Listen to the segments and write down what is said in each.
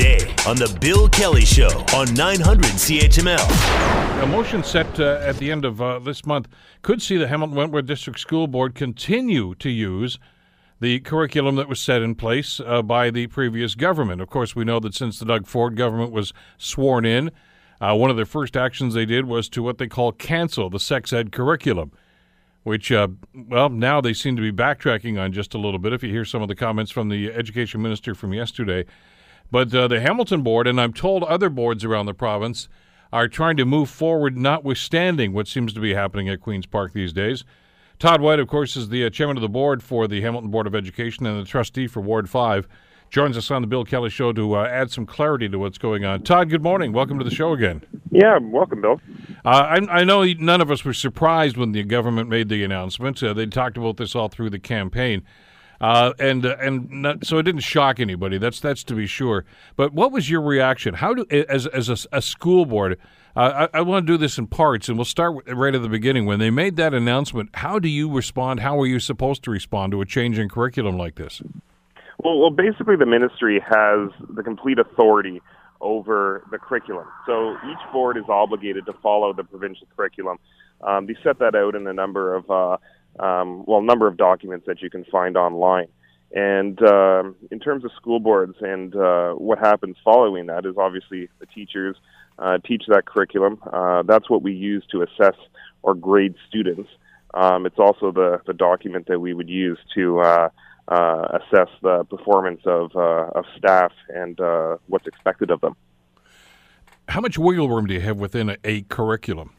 today on The Bill Kelly Show on 900 CHML. A motion set uh, at the end of uh, this month could see the Hamilton Wentworth District School Board continue to use the curriculum that was set in place uh, by the previous government. Of course, we know that since the Doug Ford government was sworn in, uh, one of their first actions they did was to what they call cancel the sex ed curriculum which, uh, well, now they seem to be backtracking on just a little bit. If you hear some of the comments from the education minister from yesterday, but uh, the Hamilton board, and I'm told other boards around the province, are trying to move forward, notwithstanding what seems to be happening at Queen's Park these days. Todd White, of course, is the uh, chairman of the board for the Hamilton Board of Education and the trustee for Ward 5. Joins us on the Bill Kelly Show to uh, add some clarity to what's going on. Todd, good morning. Welcome to the show again. Yeah, welcome, Bill. Uh, I, I, know none of us were surprised when the government made the announcement. Uh, they talked about this all through the campaign, uh, and uh, and not, so it didn't shock anybody. That's that's to be sure. But what was your reaction? How do as as a, a school board? Uh, I, I want to do this in parts, and we'll start right at the beginning. When they made that announcement, how do you respond? How are you supposed to respond to a change in curriculum like this? Well, well, basically, the ministry has the complete authority over the curriculum. So each board is obligated to follow the provincial curriculum. Um, they set that out in a number of uh, um, well, number of documents that you can find online. And um, in terms of school boards and uh, what happens following that is obviously the teachers uh, teach that curriculum. Uh, that's what we use to assess or grade students. Um, it's also the, the document that we would use to uh, uh, assess the performance of, uh, of staff and uh, what's expected of them. How much wiggle room do you have within a, a curriculum?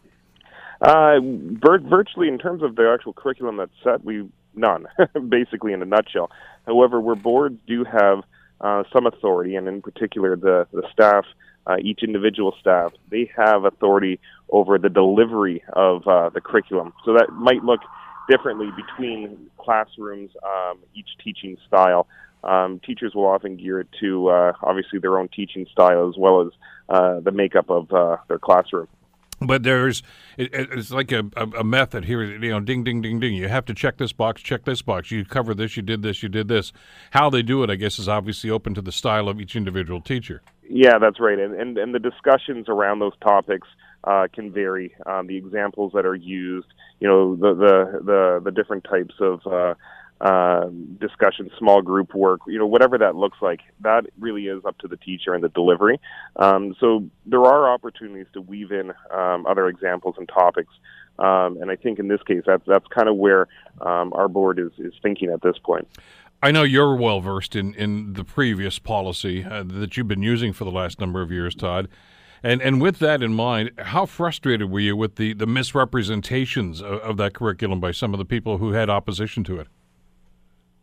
Uh, vir- virtually, in terms of the actual curriculum that's set, we none, basically in a nutshell. However, where boards do have uh, some authority, and in particular the the staff, uh, each individual staff, they have authority over the delivery of uh, the curriculum. So that might look differently between classrooms, um, each teaching style. Um, teachers will often gear it to uh, obviously their own teaching style as well as uh, the makeup of uh, their classroom. But there's it, it's like a, a, method here. You know, ding, ding, ding, ding. You have to check this box, check this box. You cover this, you did this, you did this. How they do it, I guess, is obviously open to the style of each individual teacher. Yeah, that's right. And and, and the discussions around those topics uh, can vary. Um, the examples that are used, you know, the the the, the different types of uh, uh, discussion, small group work, you know, whatever that looks like, that really is up to the teacher and the delivery. Um, so there are opportunities to weave in um, other examples and topics. Um, and I think in this case, that's that's kind of where um, our board is, is thinking at this point. I know you're well versed in, in the previous policy uh, that you've been using for the last number of years, Todd. And and with that in mind, how frustrated were you with the, the misrepresentations of, of that curriculum by some of the people who had opposition to it?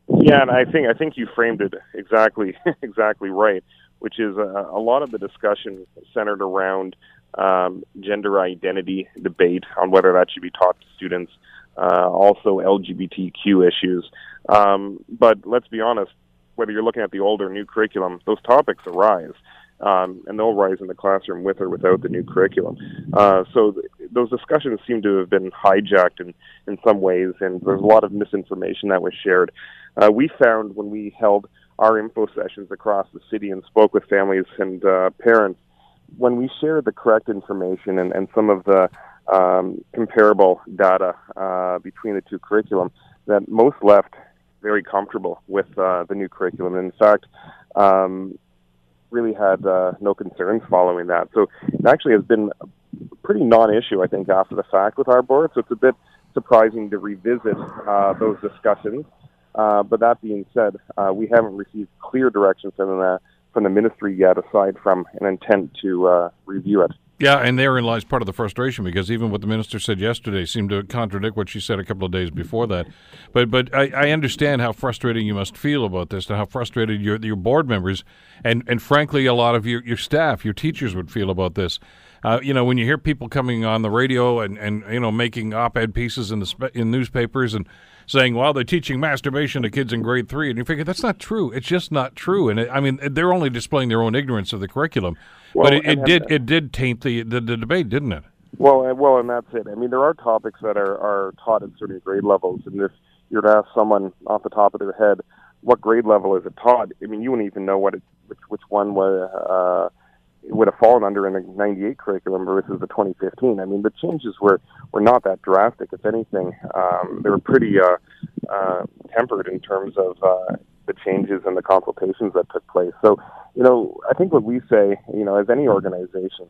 Yeah, and I think I think you framed it exactly exactly right, which is a, a lot of the discussion centered around um, gender identity debate on whether that should be taught to students, uh, also LGBTQ issues. Um, but let's be honest, whether you're looking at the old or new curriculum, those topics arise um, and they'll rise in the classroom with or without the new curriculum. Uh, so th- those discussions seem to have been hijacked in, in some ways, and there's a lot of misinformation that was shared. Uh, we found when we held our info sessions across the city and spoke with families and uh, parents, when we shared the correct information and, and some of the um, comparable data uh, between the two curriculum, that most left very comfortable with uh, the new curriculum. In fact, um, really had uh, no concerns following that. So it actually has been a pretty non-issue, I think, after the fact with our board. So it's a bit surprising to revisit uh, those discussions. Uh, but that being said, uh, we haven't received clear direction from the from the ministry yet, aside from an intent to uh, review it. Yeah, and therein lies part of the frustration because even what the minister said yesterday seemed to contradict what she said a couple of days before that. But but I, I understand how frustrating you must feel about this, and how frustrated your your board members and and frankly a lot of your your staff, your teachers would feel about this. Uh, you know, when you hear people coming on the radio and, and you know making op-ed pieces in the in newspapers and saying, "Well, they're teaching masturbation to kids in grade three, and you figure that's not true. It's just not true. And it, I mean, they're only displaying their own ignorance of the curriculum. Well, but it, it did it did taint the, the, the debate, didn't it? Well, well, and that's it. I mean, there are topics that are are taught at certain grade levels, and if you're to ask someone off the top of their head what grade level is it taught, I mean, you wouldn't even know what it which which one was uh, would have fallen under in the 98 curriculum versus the 2015. I mean, the changes were, were not that drastic. If anything, um, they were pretty uh, uh, tempered in terms of uh, the changes and the consultations that took place. So, you know, I think what we say, you know, as any organization,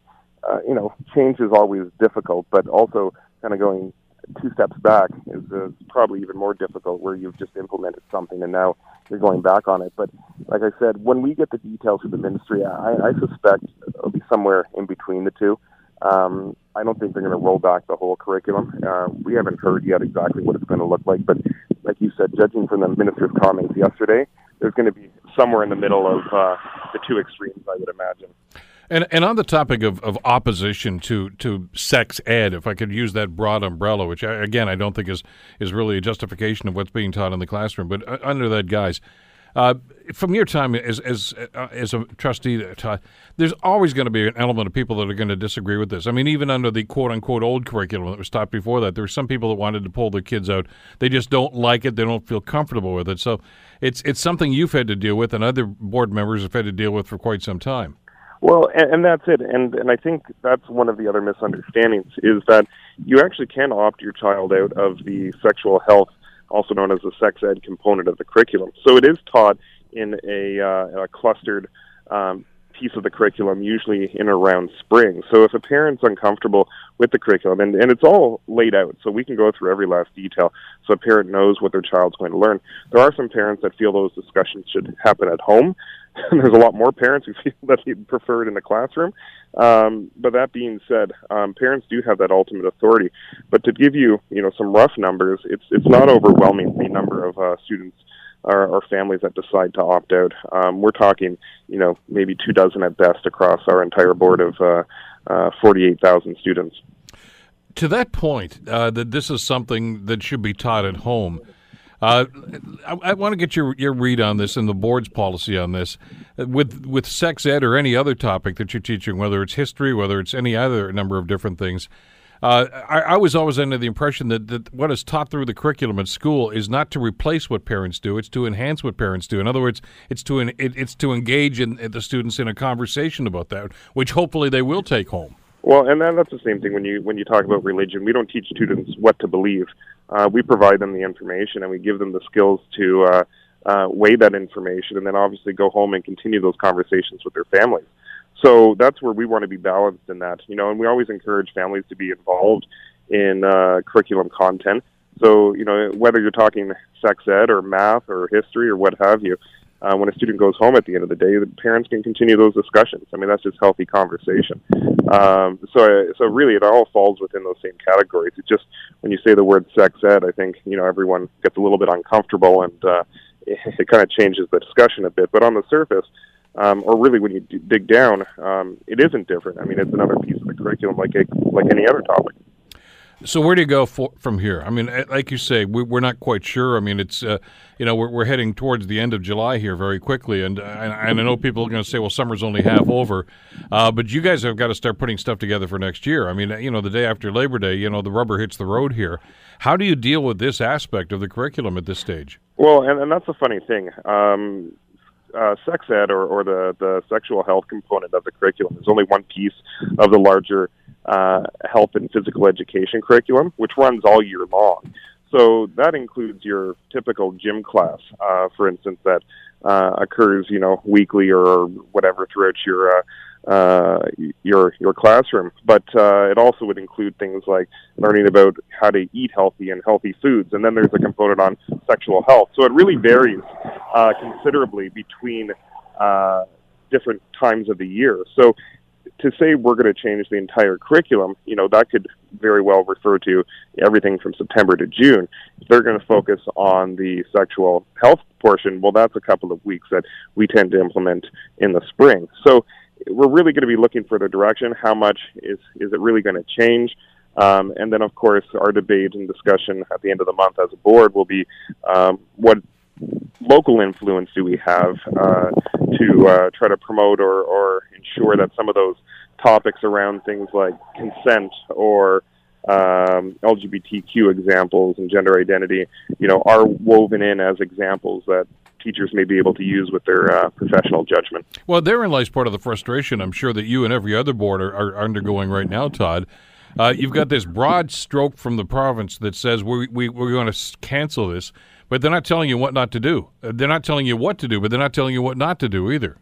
uh, you know, change is always difficult, but also kind of going two steps back is uh, probably even more difficult where you've just implemented something and now you're going back on it. But like I said, when we get the details from the ministry, I, I suspect it'll be somewhere in between the two. Um, I don't think they're going to roll back the whole curriculum. Uh, we haven't heard yet exactly what it's going to look like, but like you said, judging from the minister's comments yesterday, there's going to be somewhere in the middle of uh, the two extremes, I would imagine. And and on the topic of, of opposition to, to sex ed, if I could use that broad umbrella, which I, again I don't think is is really a justification of what's being taught in the classroom, but uh, under that guise, uh, from your time as as uh, as a trustee, there's always going to be an element of people that are going to disagree with this. I mean, even under the quote unquote old curriculum that was taught before that, there were some people that wanted to pull their kids out. They just don't like it. They don't feel comfortable with it. So it's it's something you've had to deal with, and other board members have had to deal with for quite some time. Well, and, and that's it. And and I think that's one of the other misunderstandings is that you actually can opt your child out of the sexual health, also known as the sex ed component of the curriculum. So it is taught in a, uh, a clustered um, piece of the curriculum, usually in around spring. So if a parent's uncomfortable with the curriculum, and, and it's all laid out, so we can go through every last detail so a parent knows what their child's going to learn. There are some parents that feel those discussions should happen at home. There's a lot more parents who feel that they prefer it in the classroom. Um, but that being said, um, parents do have that ultimate authority. But to give you, you know, some rough numbers, it's it's not overwhelming the number of uh, students or, families that decide to opt out. Um, we're talking, you know, maybe two dozen at best across our entire board of uh, uh, 48,000 students. To that point, uh, that this is something that should be taught at home. Uh, I, I want to get your, your read on this and the board's policy on this. With with sex ed or any other topic that you're teaching, whether it's history, whether it's any other number of different things, uh, I, I, was always under the impression that, that what is taught through the curriculum at school is not to replace what parents do; it's to enhance what parents do. In other words, it's to it, it's to engage in, the students in a conversation about that, which hopefully they will take home. Well, and that's the same thing when you when you talk about religion. We don't teach students what to believe. Uh, we provide them the information, and we give them the skills to uh, uh, weigh that information, and then obviously go home and continue those conversations with their families. So that's where we want to be balanced in that, you know, and we always encourage families to be involved in uh, curriculum content. So, you know, whether you're talking sex ed or math or history or what have you, uh, when a student goes home at the end of the day, the parents can continue those discussions. I mean, that's just healthy conversation. Um, so, so really, it all falls within those same categories. It just when you say the word sex ed, I think you know everyone gets a little bit uncomfortable, and uh, it, it kind of changes the discussion a bit. But on the surface, um, or really when you d- dig down, um, it isn't different. I mean, it's another piece of the curriculum, like a, like any other topic. So where do you go for, from here? I mean, like you say, we, are not quite sure. I mean, it's uh, you know we're, we're heading towards the end of July here very quickly, and and, and I know people are going to say, well, summer's only half over, uh, but you guys have got to start putting stuff together for next year. I mean, you know, the day after Labor Day, you know, the rubber hits the road here. How do you deal with this aspect of the curriculum at this stage? Well, and, and that's the funny thing. Um, uh, sex ed or, or the, the sexual health component of the curriculum is only one piece of the larger uh, health and physical education curriculum, which runs all year long. So that includes your typical gym class, uh, for instance, that uh, occurs, you know, weekly or whatever throughout your uh, uh, your your classroom. But uh, it also would include things like learning about how to eat healthy and healthy foods, and then there's a component on sexual health. So it really varies uh, considerably between uh, different times of the year. So to say we're going to change the entire curriculum, you know, that could very well refer to everything from September to June. If they're going to focus on the sexual health portion, well, that's a couple of weeks that we tend to implement in the spring. So we're really going to be looking for the direction. How much is is it really going to change? Um, and then, of course, our debate and discussion at the end of the month as a board will be um, what local influence do we have uh, to uh, try to promote or, or ensure that some of those topics around things like consent or um, LGBTQ examples and gender identity, you know, are woven in as examples that teachers may be able to use with their uh, professional judgment. Well, therein lies part of the frustration I'm sure that you and every other board are, are undergoing right now, Todd. Uh, you've got this broad stroke from the province that says we, we, we're going to cancel this, but they're not telling you what not to do. Uh, they're not telling you what to do, but they're not telling you what not to do either.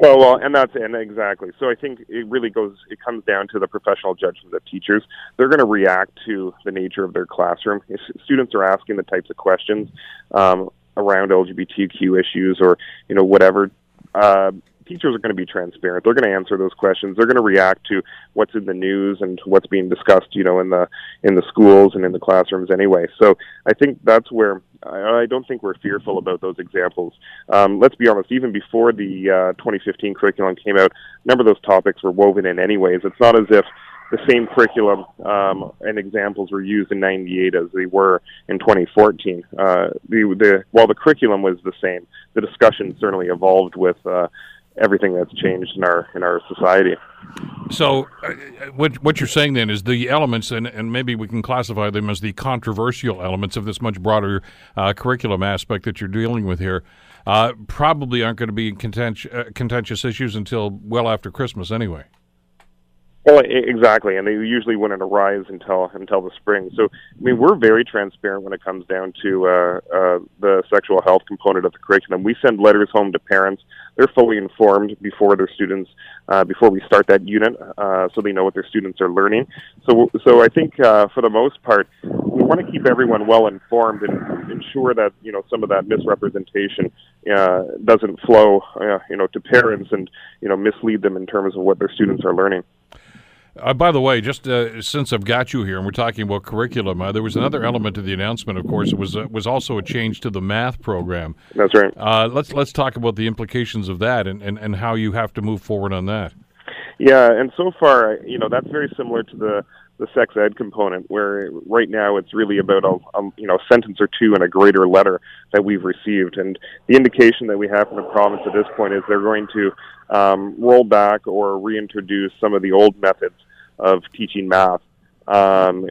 Well, well, and that's and exactly. So I think it really goes. It comes down to the professional judgment of teachers. They're going to react to the nature of their classroom. If students are asking the types of questions um, around LGBTQ issues or you know whatever, uh, teachers are going to be transparent. They're going to answer those questions. They're going to react to what's in the news and what's being discussed, you know, in the in the schools and in the classrooms anyway. So I think that's where I, I don't think we're fearful about those examples. Um, let's be honest. Even before the uh, 2015 curriculum came out, a number of those topics were woven in anyways. It's not as if the same curriculum um, and examples were used in '98 as they were in 2014. Uh, the, the while the curriculum was the same, the discussion certainly evolved with uh, everything that's changed in our in our society. So, uh, what what you're saying then is the elements, and, and maybe we can classify them as the controversial elements of this much broader uh, curriculum aspect that you're dealing with here, uh, probably aren't going to be contentious, uh, contentious issues until well after Christmas, anyway. Well, exactly, and they usually wouldn't arise until until the spring. So, I mean, we're very transparent when it comes down to uh, uh, the sexual health component of the curriculum. We send letters home to parents. They're fully informed before their students, uh, before we start that unit, uh, so they know what their students are learning. So, so I think uh, for the most part, we want to keep everyone well informed and ensure that you know some of that misrepresentation uh, doesn't flow, uh, you know, to parents and you know mislead them in terms of what their students are learning. Uh, by the way, just uh, since I've got you here and we're talking about curriculum, uh, there was another element to the announcement. Of course, it was uh, was also a change to the math program. That's right. Uh, let's let's talk about the implications of that and, and, and how you have to move forward on that. Yeah, and so far, you know, that's very similar to the the sex ed component, where right now it's really about a, a you know sentence or two in a greater letter that we've received, and the indication that we have from the province at this point is they're going to um, roll back or reintroduce some of the old methods of teaching math. Um,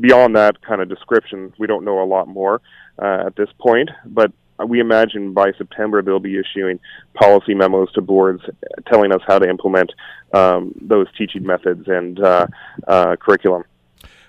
beyond that kind of description, we don't know a lot more uh, at this point, but we imagine by September they'll be issuing policy memos to boards telling us how to implement um, those teaching methods and uh, uh, curriculum.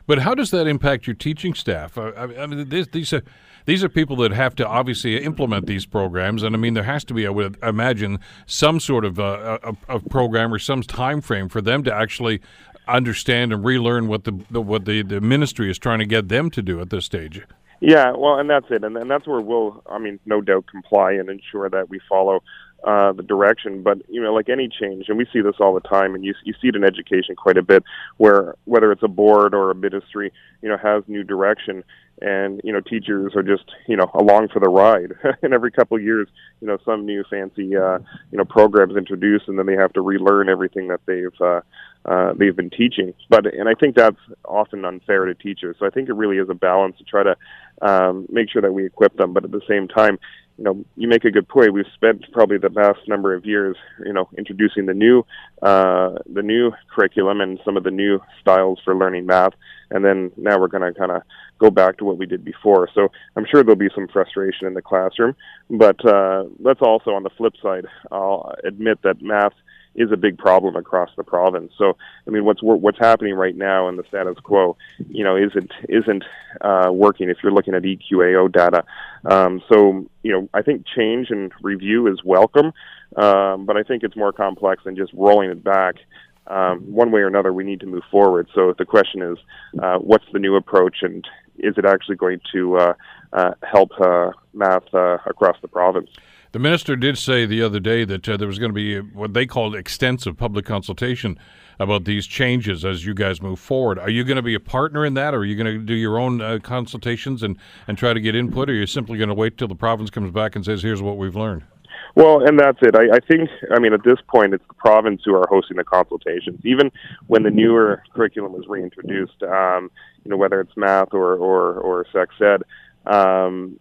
But how does that impact your teaching staff? I mean, these, these are these are people that have to obviously implement these programs, and I mean, there has to be, I would imagine, some sort of uh, a, a, program or some time frame for them to actually understand and relearn what the, the what the, the ministry is trying to get them to do at this stage. Yeah, well, and that's it, and, and that's where we'll, I mean, no doubt comply and ensure that we follow uh, the direction. But you know, like any change, and we see this all the time, and you you see it in education quite a bit, where whether it's a board or a ministry, you know, has new direction, and you know, teachers are just you know along for the ride. and every couple of years, you know, some new fancy uh, you know programs introduced, and then they have to relearn everything that they've uh, uh, they've been teaching. But and I think that's often unfair to teachers. So I think it really is a balance to try to um, make sure that we equip them, but at the same time, you know, you make a good point. We've spent probably the past number of years, you know, introducing the new, uh, the new curriculum and some of the new styles for learning math, and then now we're going to kind of go back to what we did before. So I'm sure there'll be some frustration in the classroom, but uh, let's also, on the flip side, I'll admit that math is a big problem across the province. So, I mean, what's what's happening right now in the status quo, you know, isn't isn't uh, working. If you're looking at EQAO data, um, so you know, I think change and review is welcome, um, but I think it's more complex than just rolling it back. Um, one way or another, we need to move forward. So the question is, uh, what's the new approach, and is it actually going to uh, uh, help uh, math uh, across the province? The minister did say the other day that uh, there was going to be what they called extensive public consultation about these changes as you guys move forward. Are you going to be a partner in that, or are you going to do your own uh, consultations and, and try to get input, or are you simply going to wait till the province comes back and says, here's what we've learned? Well, and that's it. I, I think, I mean, at this point, it's the province who are hosting the consultations. Even when the newer curriculum was reintroduced, um, you know, whether it's math or, or, or sex ed, um,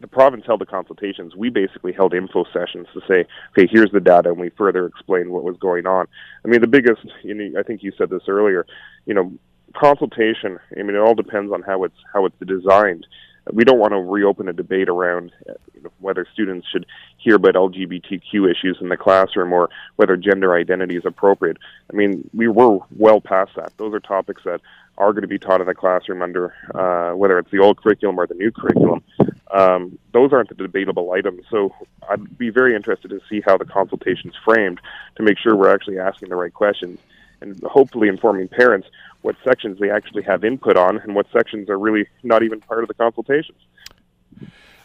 the province held the consultations. We basically held info sessions to say, okay, here's the data, and we further explained what was going on. I mean, the biggest, you know, I think you said this earlier, you know, consultation. I mean, it all depends on how it's how it's designed. we don't want to reopen a debate around you know, whether students should hear about LGBTQ issues in the classroom or whether gender identity is appropriate. I mean, we were well past that. Those are topics that are going to be taught in the classroom under uh, whether it's the old curriculum or the new curriculum. Um, those aren't the debatable items. So I'd be very interested to see how the consultation's framed to make sure we're actually asking the right questions and hopefully informing parents what sections they actually have input on and what sections are really not even part of the consultations.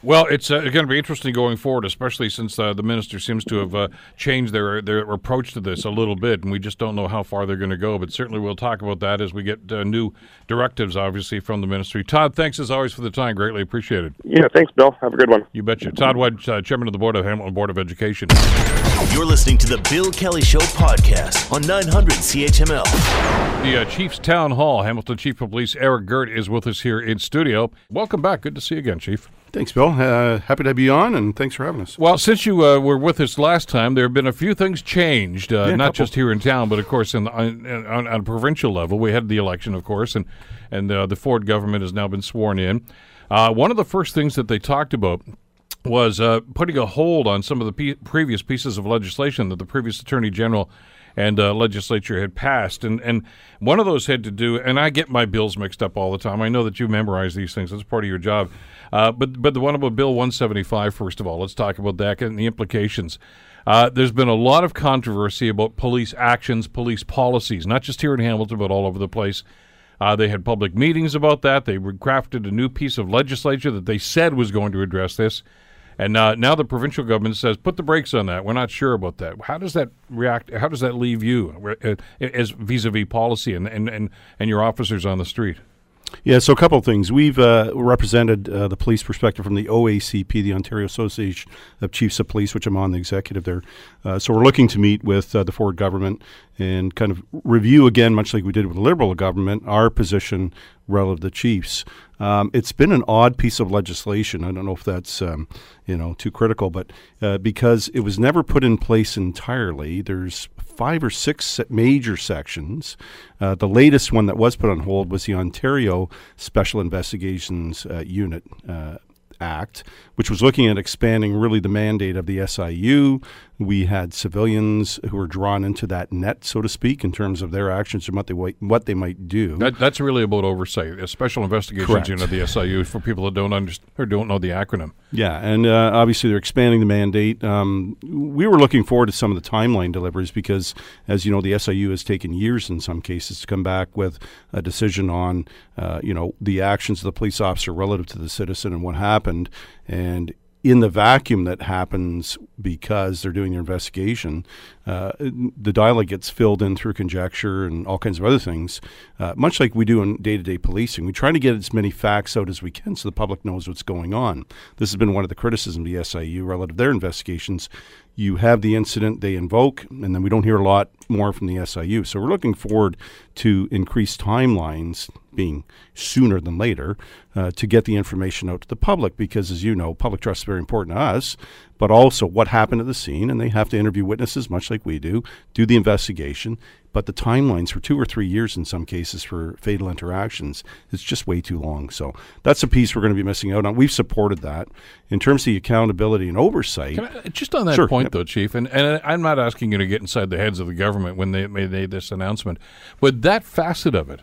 Well, it's uh, going to be interesting going forward, especially since uh, the minister seems to have uh, changed their their approach to this a little bit, and we just don't know how far they're going to go. But certainly, we'll talk about that as we get uh, new directives, obviously, from the ministry. Todd, thanks as always for the time. Greatly appreciated. Yeah, thanks, Bill. Have a good one. You betcha. Todd White, uh, chairman of the board of Hamilton Board of Education. You're listening to the Bill Kelly Show podcast on 900 CHML. The uh, Chief's Town Hall, Hamilton Chief of Police Eric Girt is with us here in studio. Welcome back. Good to see you again, Chief. Thanks, Bill. Uh, happy to be on, and thanks for having us. Well, since you uh, were with us last time, there have been a few things changed, uh, Yeah, not just here in town, but of course in, on, on, on a provincial level. We had the election, of course, and and uh, the Ford government has now been sworn in. Uh, one of the first things that they talked about was uh, putting a hold on some of the pe- previous pieces of legislation that the previous attorney general and uh, legislature had passed, and and one of those had to do. And I get my bills mixed up all the time. I know that you memorize these things; that's part of your job. Uh, but but the one about Bill 175, first of all, let's talk about that and the implications. Uh, there's been a lot of controversy about police actions, police policies, not just here in Hamilton, but all over the place. Uh, they had public meetings about that. They crafted a new piece of legislature that they said was going to address this. And uh, now the provincial government says, put the brakes on that. We're not sure about that. How does that react? How does that leave you uh, as vis-a-vis policy and, and, and, and your officers on the street? Yeah, so a couple of things. We've uh, represented uh, the police perspective from the OACP, the Ontario Association of Chiefs of Police, which I'm on the executive there. Uh, so we're looking to meet with uh, the Ford government and kind of review again, much like we did with the Liberal government, our position relative to chiefs. Um, it's been an odd piece of legislation. I don't know if that's um, you know too critical, but uh, because it was never put in place entirely, there's five or six major sections. Uh, the latest one that was put on hold was the Ontario Special Investigations uh, Unit. Act, which was looking at expanding really the mandate of the SIU. We had civilians who were drawn into that net, so to speak, in terms of their actions and what they what they might do. That, that's really about oversight, a special investigations Correct. unit of the SIU for people that don't understand or don't know the acronym. Yeah, and uh, obviously they're expanding the mandate. Um, we were looking forward to some of the timeline deliveries because, as you know, the SIU has taken years in some cases to come back with a decision on, uh, you know, the actions of the police officer relative to the citizen and what happened. And in the vacuum that happens because they're doing their investigation, uh, the dialogue gets filled in through conjecture and all kinds of other things, uh, much like we do in day to day policing. We try to get as many facts out as we can so the public knows what's going on. This has been one of the criticisms of the SIU relative to their investigations. You have the incident they invoke, and then we don't hear a lot more from the SIU. So we're looking forward to increased timelines being sooner than later uh, to get the information out to the public because, as you know, public trust is very important to us, but also what happened at the scene, and they have to interview witnesses much like we do, do the investigation. But the timelines for two or three years in some cases for fatal interactions is just way too long. So that's a piece we're going to be missing out on. We've supported that. In terms of the accountability and oversight, I, just on that Sure, point, yep. though, Chief, and, and I'm not asking you to get inside the heads of the government when they made this announcement, but that facet of it,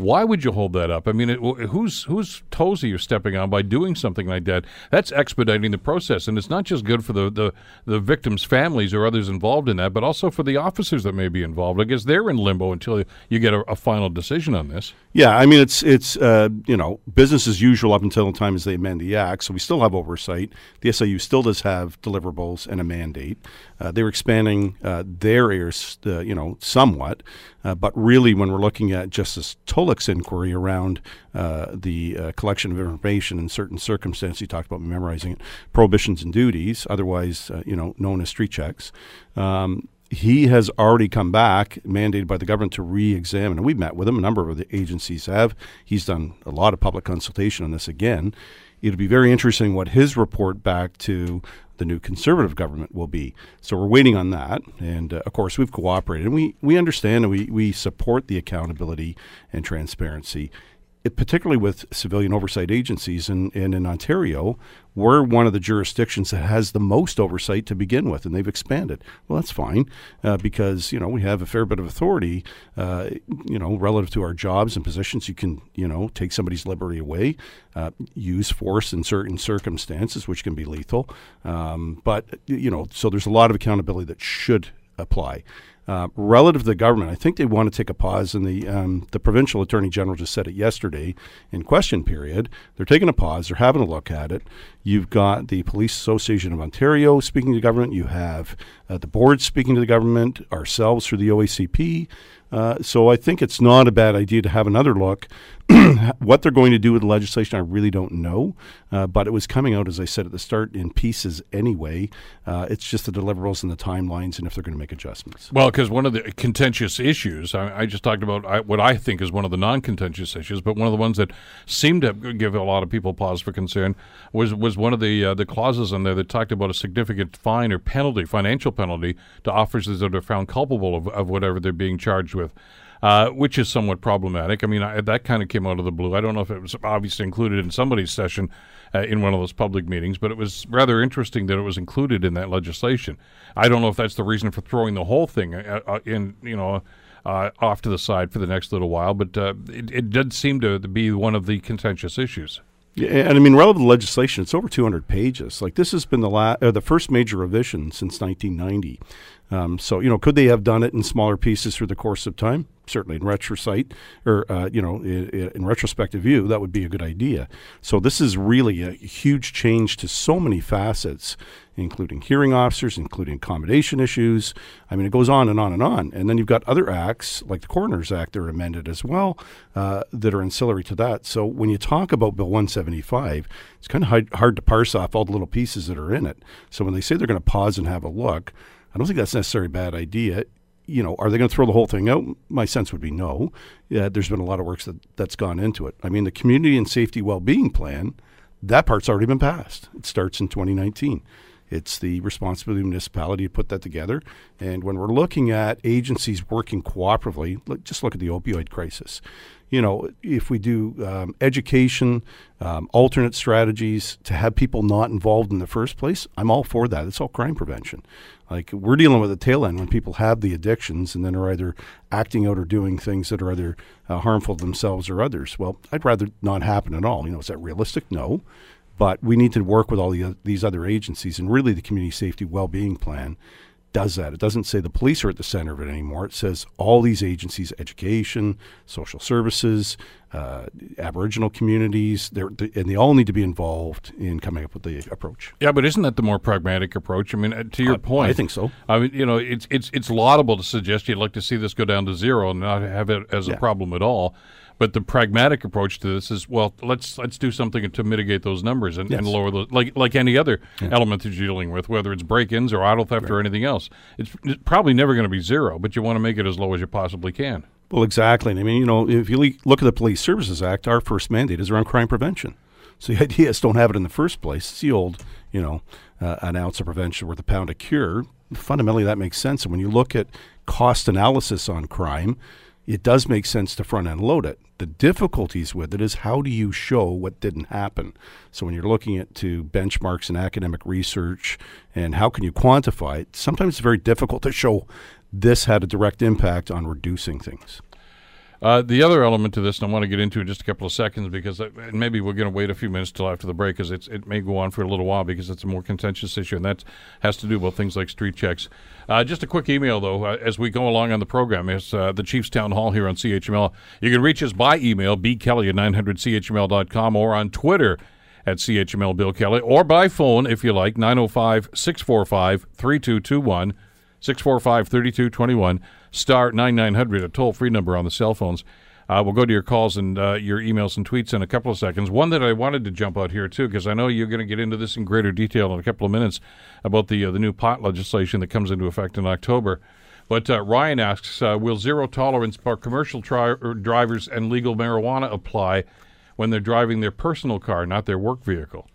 why would you hold that up? I mean, it, whose whose toes are you stepping on by doing something like that? That's expediting the process, and it's not just good for the, the, the victims' families or others involved in that, but also for the officers that may be involved. I guess they're in limbo until you get a, a final decision on this. Yeah, I mean it's it's uh, you know business as usual up until the time as they amend the act. So we still have oversight. The SIU still does have deliverables and a mandate. Uh, they're expanding uh, their areas, uh, you know, somewhat. Uh, but really, when we're looking at Justice Inquiry around uh, the uh, collection of information in certain circumstances, he talked about memorizing it, prohibitions and duties, otherwise uh, you know known as street checks. Um, he has already come back, mandated by the government to re-examine. And we've met with him. A number of the agencies have. He's done a lot of public consultation on this again. It'll be very interesting what his report back to the new conservative government will be. So we're waiting on that. And uh, of course, we've cooperated. And we, we understand and we, we support the accountability and transparency. It, particularly with civilian oversight agencies, and in Ontario, we're one of the jurisdictions that has the most oversight to begin with, and they've expanded. Well, that's fine uh, because you know we have a fair bit of authority, uh, you know, relative to our jobs and positions. You can you know take somebody's liberty away, uh, use force in certain circumstances, which can be lethal. Um, but you know, so there's a lot of accountability that should apply. Uh, relative to the government, I think they want to take a pause. And the um, the provincial attorney general just said it yesterday in question period. They're taking a pause. They're having a look at it. You've got the Police Association of Ontario speaking to the government. You have uh, the board speaking to the government. Ourselves through the OACP. Uh, so I think it's not a bad idea to have another look. what they're going to do with the legislation, I really don't know. Uh, but it was coming out, as I said at the start, in pieces anyway. Uh, it's just the deliverables and the timelines, and if they're going to make adjustments. Well, because one of the contentious issues, I, I just talked about I, what I think is one of the non-contentious issues, but one of the ones that seemed to give a lot of people pause for concern was was one of the uh, the clauses in there that talked about a significant fine or penalty, financial penalty, to officers that are found culpable of, of whatever they're being charged with uh, which is somewhat problematic. I mean, I, that kind of came out of the blue. I don't know if it was obviously included in somebody's session uh, in one of those public meetings, but it was rather interesting that it was included in that legislation. I don't know if that's the reason for throwing the whole thing uh, uh in, you know. Uh, off to the side for the next little while, but uh, it, it did seem to be one of the contentious issues. Yeah, and I mean, relevant legislation, it's over 200 pages. Like this has been the la- the first major revision since 1990. Um, so, you know, could they have done it in smaller pieces through the course of time? Certainly, in retrospect, or uh, you know, in, in, retrospective view, that would be a good idea. So, this is really a huge change to so many facets, including hearing officers, including accommodation issues. I mean, it goes on and on and on. And then you've got other acts like the Coroner's Act that are amended as well uh, that are ancillary to that. So, when you talk about Bill 175, it's kind of hard, hard to parse off all the little pieces that are in it. So, when they say they're going to pause and have a look, I don't think that's necessarily a bad idea. You know, are they going to throw the whole thing out? My sense would be no. Yeah, there's been a lot of work that, that's gone into it. I mean, the community and safety well-being plan, that part's already been passed. It starts in 2019. It's the responsibility of the municipality to put that together. And when we're looking at agencies working cooperatively, look, just look at the opioid crisis you know, if we do um, education, um, alternate strategies to have people not involved in the first place, I'm all for that. It's all crime prevention. Like we're dealing with the tail end when people have the addictions and then are either acting out or doing things that are either uh, harmful to themselves or others. Well, I'd rather not happen at all. You know, is that realistic? No. But we need to work with all the, uh, these other agencies and really the community safety well-being plan does that. It doesn't say the police are at the center of it anymore. It says all these agencies, education, social services, uh, Aboriginal communities, they and they all need to be involved in coming up with the approach. Yeah, but isn't that the more pragmatic approach? I mean, uh, to your uh, point, I think so. I mean, you know, it's it's it's laudable to suggest you'd like to see this go down to zero and not have it as yeah. a problem at all. But the pragmatic approach to this is, well, let's let's do something to mitigate those numbers and, yes. and lower the like like any other yeah. element that you're dealing with, whether it's break-ins or auto theft right. or anything else. It's, it's probably never going to be zero, but you want to make it as low as you possibly can. Well, exactly. I mean, you know, if you look at the Police Services Act, our first mandate is around crime prevention. So the idea is don't have it in the first place. It's the old, you know, uh, an ounce of prevention worth a pound of cure. Fundamentally, that makes sense. And when you look at cost analysis on crime, it does make sense to front end load it. The difficulties with it is how do you show what didn't happen? So when you're looking at to benchmarks and academic research and how can you quantify it, sometimes it's very difficult to show this had a direct impact on reducing things. Uh, the other element to this, and I want to get into in just a couple of seconds because I, maybe we're going to wait a few minutes till after the break because it may go on for a little while because it's a more contentious issue, and that has to do with things like street checks. Uh, just a quick email, though, uh, as we go along on the program, is uh, the Chiefs Town Hall here on CHML. You can reach us by email, bkelly at 900chml.com, or on Twitter at CHML Bill Kelly, or by phone, if you like, 905 645 3221. 645 3221, star 9900, a toll free number on the cell phones. Uh, we'll go to your calls and uh, your emails and tweets in a couple of seconds. One that I wanted to jump out here too, because I know you're going to get into this in greater detail in a couple of minutes about the uh, the new pot legislation that comes into effect in October. But uh, Ryan asks, uh, will zero tolerance for commercial tri- er, drivers and legal marijuana apply when they're driving their personal car, not their work vehicle?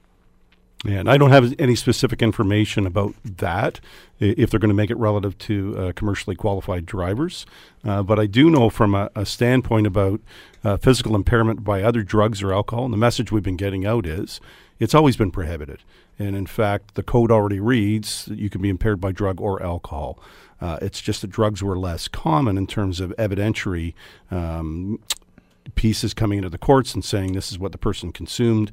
And I don't have any specific information about that, if they're going to make it relative to uh, commercially qualified drivers. Uh, but I do know from a, a standpoint about uh, physical impairment by other drugs or alcohol, and the message we've been getting out is it's always been prohibited. And in fact, the code already reads that you can be impaired by drug or alcohol. Uh, it's just that drugs were less common in terms of evidentiary um, pieces coming into the courts and saying this is what the person consumed.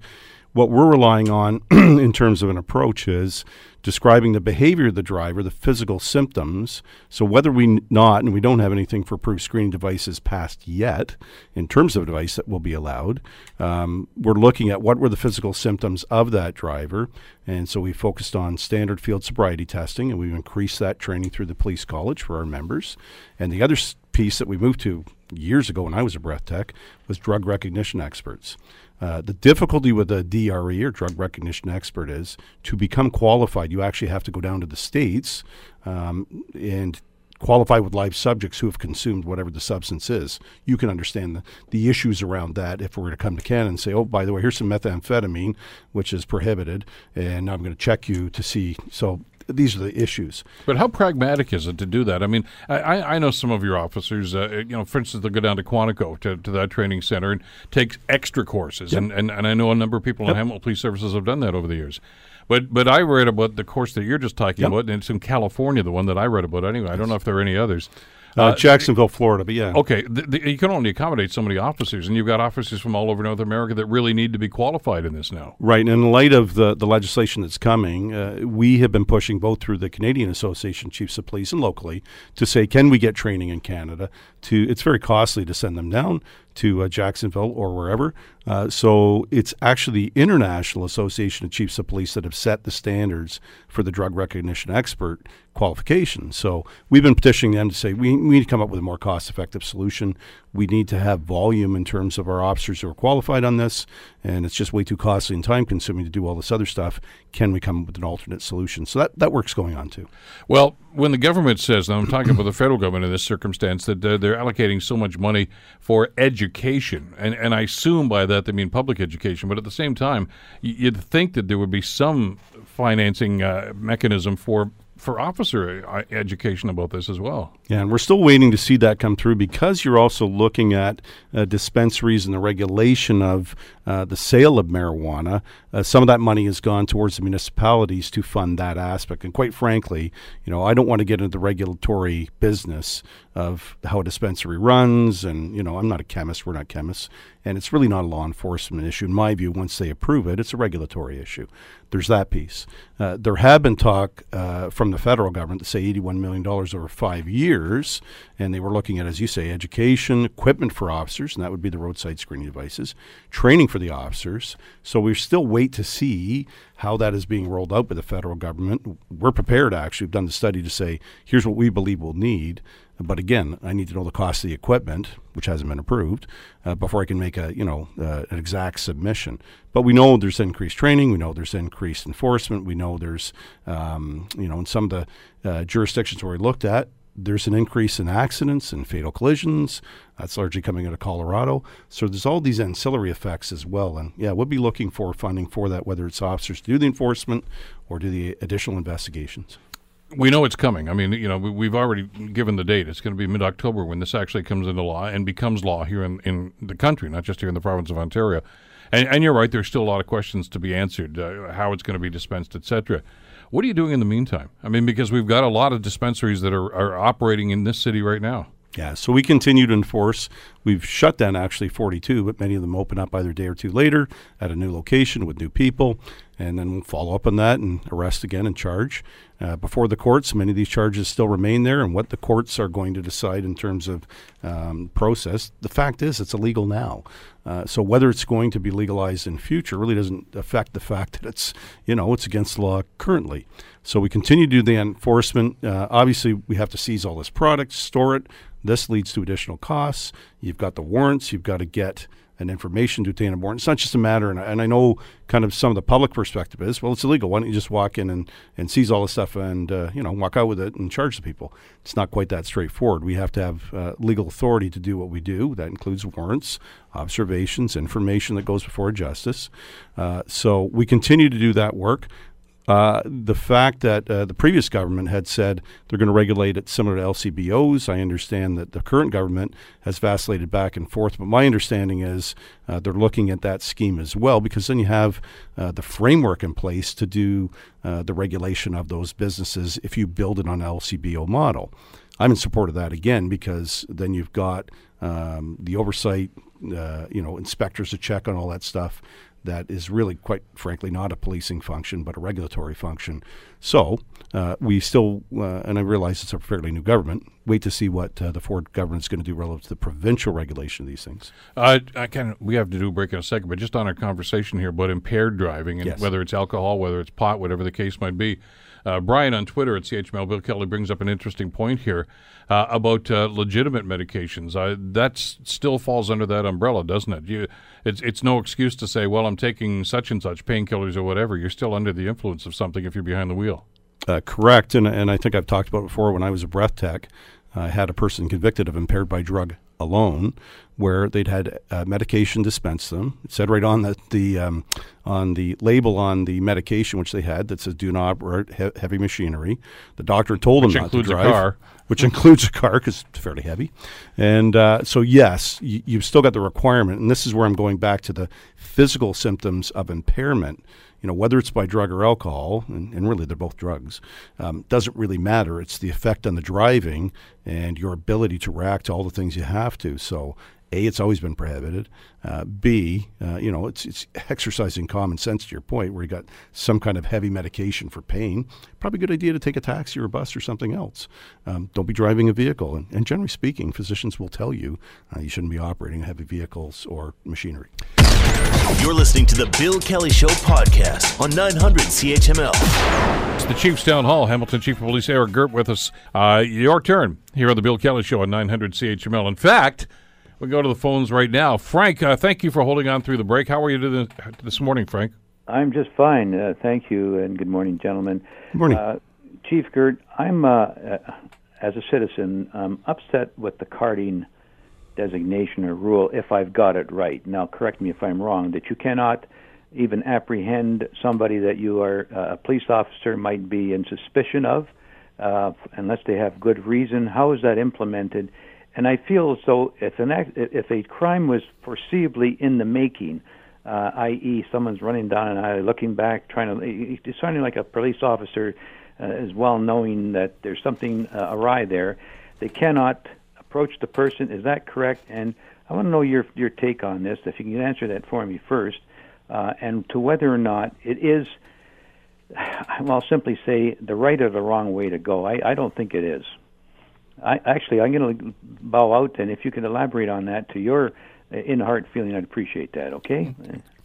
What we're relying on in terms of an approach is describing the behavior of the driver, the physical symptoms. So whether we not, and we don't have anything for approved screening devices passed yet, in terms of a device that will be allowed, um, we're looking at what were the physical symptoms of that driver, and so we focused on standard field sobriety testing, and we've increased that training through the police college for our members. And the other piece that we moved to years ago when I was a breath tech was drug recognition experts. Uh, the difficulty with a DRE or drug recognition expert is to become qualified, you actually have to go down to the states um, and qualify with live subjects who have consumed whatever the substance is. You can understand the, the issues around that if we were to come to Canada and say, oh, by the way, here's some methamphetamine, which is prohibited, and I'm going to check you to see. So these are the issues. But how pragmatic is it to do that? I mean, I, I know some of your officers, uh, you know, for instance, they'll go down to Quantico to, to that training center and take extra courses. Yep. And, and, and I know a number of people yep. in Hamilton Police Services have done that over the years. But but I read about the course that you're just talking yep. about, and it's in California, the one that I read about anyway. I don't know if there are any others. Uh, uh, Jacksonville, Florida, but yeah. Okay, the, the, you can only accommodate so many officers, and you've got officers from all over North America that really need to be qualified in this now. Right, and in light of the, the legislation that's coming, uh, we have been pushing both through the Canadian Association Chiefs of Police and locally to say, can we get training in Canada? To it's very costly to send them down to uh, Jacksonville or wherever. Uh, so it's actually the International Association of Chiefs of Police that have set the standards for the drug recognition expert qualification. So we've been petitioning them to say we, we need to come up with a more cost effective solution. We need to have volume in terms of our officers who are qualified on this, and it's just way too costly and time consuming to do all this other stuff. Can we come up with an alternate solution? So that, that work's going on too. Well, when the government says, and I'm talking about the federal government in this circumstance, that uh, they're allocating so much money for education, and, and I assume by that they mean public education, but at the same time, you'd think that there would be some financing uh, mechanism for for officer uh, education about this as well. Yeah, and we're still waiting to see that come through because you're also looking at uh, dispensaries and the regulation of uh, the sale of marijuana. Uh, some of that money has gone towards the municipalities to fund that aspect. And quite frankly, you know, I don't want to get into the regulatory business of how a dispensary runs. And, you know, I'm not a chemist, we're not chemists. And it's really not a law enforcement issue. In my view, once they approve it, it's a regulatory issue. There's that piece. Uh, there have been talk uh, from the federal government to say $81 million over five years. And they were looking at, as you say, education, equipment for officers, and that would be the roadside screening devices, training for the officers. So we still wait to see how that is being rolled out by the federal government. We're prepared, actually. We've done the study to say, here's what we believe we'll need. But again, I need to know the cost of the equipment, which hasn't been approved, uh, before I can make a you know uh, an exact submission. But we know there's increased training. We know there's increased enforcement. We know there's um, you know in some of the uh, jurisdictions where we looked at, there's an increase in accidents and fatal collisions. That's largely coming out of Colorado. So there's all these ancillary effects as well. And yeah, we'll be looking for funding for that, whether it's officers to do the enforcement or do the additional investigations we know it's coming. I mean, you know, we, have already given the date. It's going to be mid October when this actually comes into law and becomes law here in, in the country, not just here in the province of Ontario. And, and you're right, there's still a lot of questions to be answered uh, how it's going to be dispensed, etc. What are you doing in the meantime? I mean, because we've got a lot of dispensaries that are, are operating in this city right now. Yeah, so we continue to enforce. We've shut down actually 42, but many of them open up either a day or two later at a new location with new people and then we'll follow up on that and arrest again and charge uh, before the courts. Many of these charges still remain there, and what the courts are going to decide in terms of um, process. The fact is, it's illegal now. Uh, so whether it's going to be legalized in future really doesn't affect the fact that it's you know it's against law currently. So we continue to do the enforcement. Uh, obviously, we have to seize all this product, store it. This leads to additional costs. You've got the warrants. You've got to get and information to obtain a warrant. It's not just a matter, and I, and I know kind of some of the public perspective is, well, it's illegal. Why don't you just walk in and, and seize all the stuff and, uh, you know, walk out with it and charge the people? It's not quite that straightforward. We have to have uh, legal authority to do what we do. That includes warrants, observations, information that goes before justice. Uh, so we continue to do that work. Uh, the fact that uh, the previous government had said they're going to regulate it similar to LCBOs, I understand that the current government has vacillated back and forth. But my understanding is uh, they're looking at that scheme as well, because then you have uh, the framework in place to do uh, the regulation of those businesses if you build it on LCBO model. I'm in support of that again because then you've got um, the oversight, uh, you know, inspectors to check on all that stuff that is really, quite frankly, not a policing function but a regulatory function. So uh, we still, uh, and I realize it's a fairly new government, wait to see what uh, the Ford government is going to do relative to the provincial regulation of these things. Uh, I of we have to do a break in a second, but just on our conversation here about impaired driving and Yes. whether it's alcohol, whether it's pot, whatever the case might be. Uh, Brian on Twitter at CHML Bill Kelly brings up an interesting point here uh, about uh, legitimate medications. That still falls under that umbrella, doesn't it? You, it's it's no excuse to say, well, I'm taking such and such painkillers or whatever. You're still under the influence of something if you're behind the wheel. Uh, correct, and and I think I've talked about before. When I was a breath tech, I had a person convicted of impaired by drug alone, where they'd had uh, medication dispensed them. It said right on the the um, on the label on the medication which they had that says "Do not operate he- heavy machinery." The doctor told Which them not to includes a drive, car. which includes a car because it's fairly heavy. And uh, so, yes, you, you've still got the requirement, and this is where I'm going back to the physical symptoms of impairment you know, whether it's by drug or alcohol, and, and really they're both drugs, um, doesn't really matter. It's the effect on the driving and your ability to react to all the things you have to. So, A, it's always been prohibited. Uh, B, uh, you know, it's, it's exercising common sense to your point where you got some kind of heavy medication for pain. Probably a good idea to take a taxi or a bus or something else. Um, don't be driving a vehicle. And, and generally speaking, physicians will tell you uh, you shouldn't be operating heavy vehicles or machinery. You're listening to the Bill Kelly Show podcast on 900 CHML. It's the Chiefs Town Hall. Hamilton Chief of Police Eric Girt with us. Uh, your turn here on the Bill Kelly Show on 900 CHML. In fact, we go to the phones right now. Frank, uh, thank you for holding on through the break. How are you doing this morning, Frank? I'm just fine. Uh, thank you, and good morning, gentlemen. Good morning. Uh, Chief Girt, I'm, uh, uh, as a citizen, um, upset with the carding designation or rule, if I've got it right. Now, correct me if I'm wrong, that you cannot even apprehend somebody that you are uh, a police officer might be in suspicion of uh, unless they have good reason. How is that implemented? And I feel as though if an act, if a crime was foreseeably in the making, uh, i.e., someone's running down an alley, looking back, trying to, it's sounding like a police officer uh, is well knowing that there's something uh, awry there. They cannot approach the person. Is that correct? And I want to know your your take on this. If you can answer that for me first, uh, and to whether or not it is, I'll simply say the right or the wrong way to go. I, I don't think it is. I actually I'm going to bow out, and if you can elaborate on that to your uh, in heart feeling, I'd appreciate that. Okay.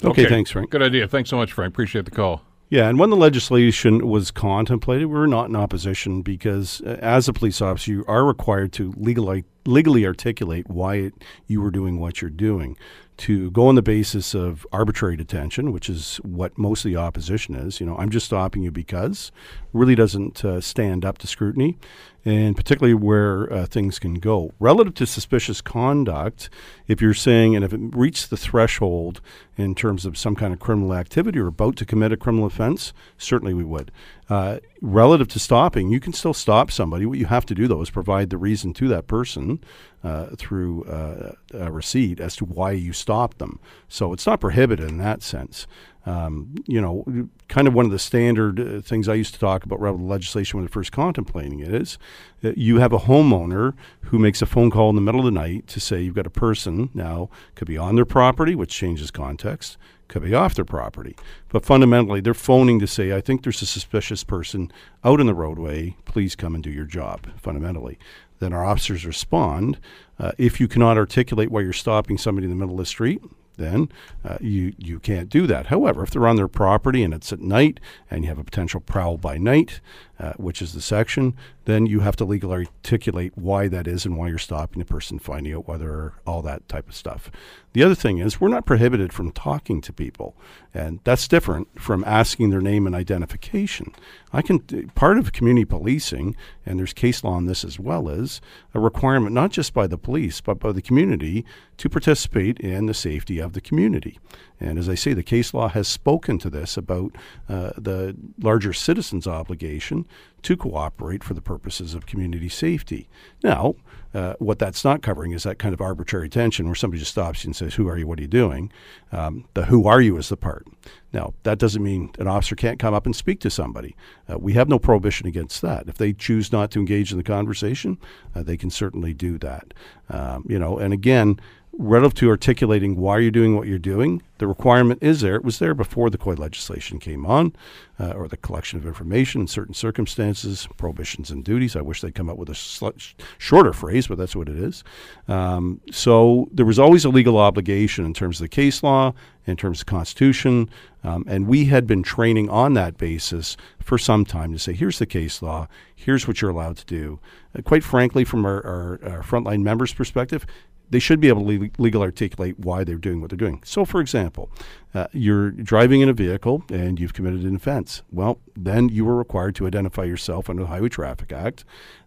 Okay, thanks, Frank. Good idea. Thanks so much, Frank. Appreciate the call. Yeah, and when the legislation was contemplated, we were not in opposition because, uh, as a police officer, you are required to legally legally articulate why it, you were doing what you're doing. To go on the basis of arbitrary detention, which is what most of the opposition is, you know, I'm just stopping you because, really doesn't uh, stand up to scrutiny, and particularly where uh, things can go. Relative to suspicious conduct, if you're saying, and if it reached the threshold in terms of some kind of criminal activity or about to commit a criminal offense, certainly we would. Uh, relative to stopping, you can still stop somebody. What you have to do, though, is provide the reason to that person uh, through uh, a receipt as to why you stopped them. So it's not prohibited in that sense. Um, you know, kind of one of the standard uh, things I used to talk about relative legislation when they're first contemplating it is uh, you have a homeowner who makes a phone call in the middle of the night to say you've got a person now could be on their property, which changes context, could be off their property. But fundamentally, they're phoning to say, I think there's a suspicious person out in the roadway. Please come and do your job, fundamentally. Then our officers respond. Uh, if you cannot articulate why you're stopping somebody in the middle of the street, then uh, you you can't do that. However, if they're on their property and it's at night and you have a potential prowl by night, uh, which is the section, then you have to legally articulate why that is and why you're stopping the person, finding out whether all that type of stuff. The other thing is we're not prohibited from talking to people, and that's different from asking their name and identification. I can part of community policing, and there's case law on this as well, is a requirement not just by the police but by the community to participate in the safety of the community. And as I say, the case law has spoken to this about uh, the larger citizens' obligation to cooperate for the purposes of community safety. Now, uh, what that's not covering is that kind of arbitrary tension where somebody just stops you and says, Who are you? What are you doing? Um, the who are you is the part. Now, that doesn't mean an officer can't come up and speak to somebody. Uh, we have no prohibition against that. If they choose not to engage in the conversation, uh, they can certainly do that. Um, you know, and again, relative to articulating why you're doing what you're doing, the requirement is there. It was there before the COI legislation came on, uh, or the collection of information in certain circumstances, prohibitions and duties. I wish they'd come up with a sl- shorter phrase, but that's what it is. Um, so there was always a legal obligation in terms of the case law, in terms of the Constitution, um, and we had been training on that basis for some time to say, here's the case law, here's what you're allowed to do. Uh, quite frankly, from our, our, our frontline members' perspective, they should be able to legally articulate why they're doing what they're doing. So, for example, uh, you're driving in a vehicle and you've committed an offense. Well, then you are required to identify yourself under the Highway Traffic Act.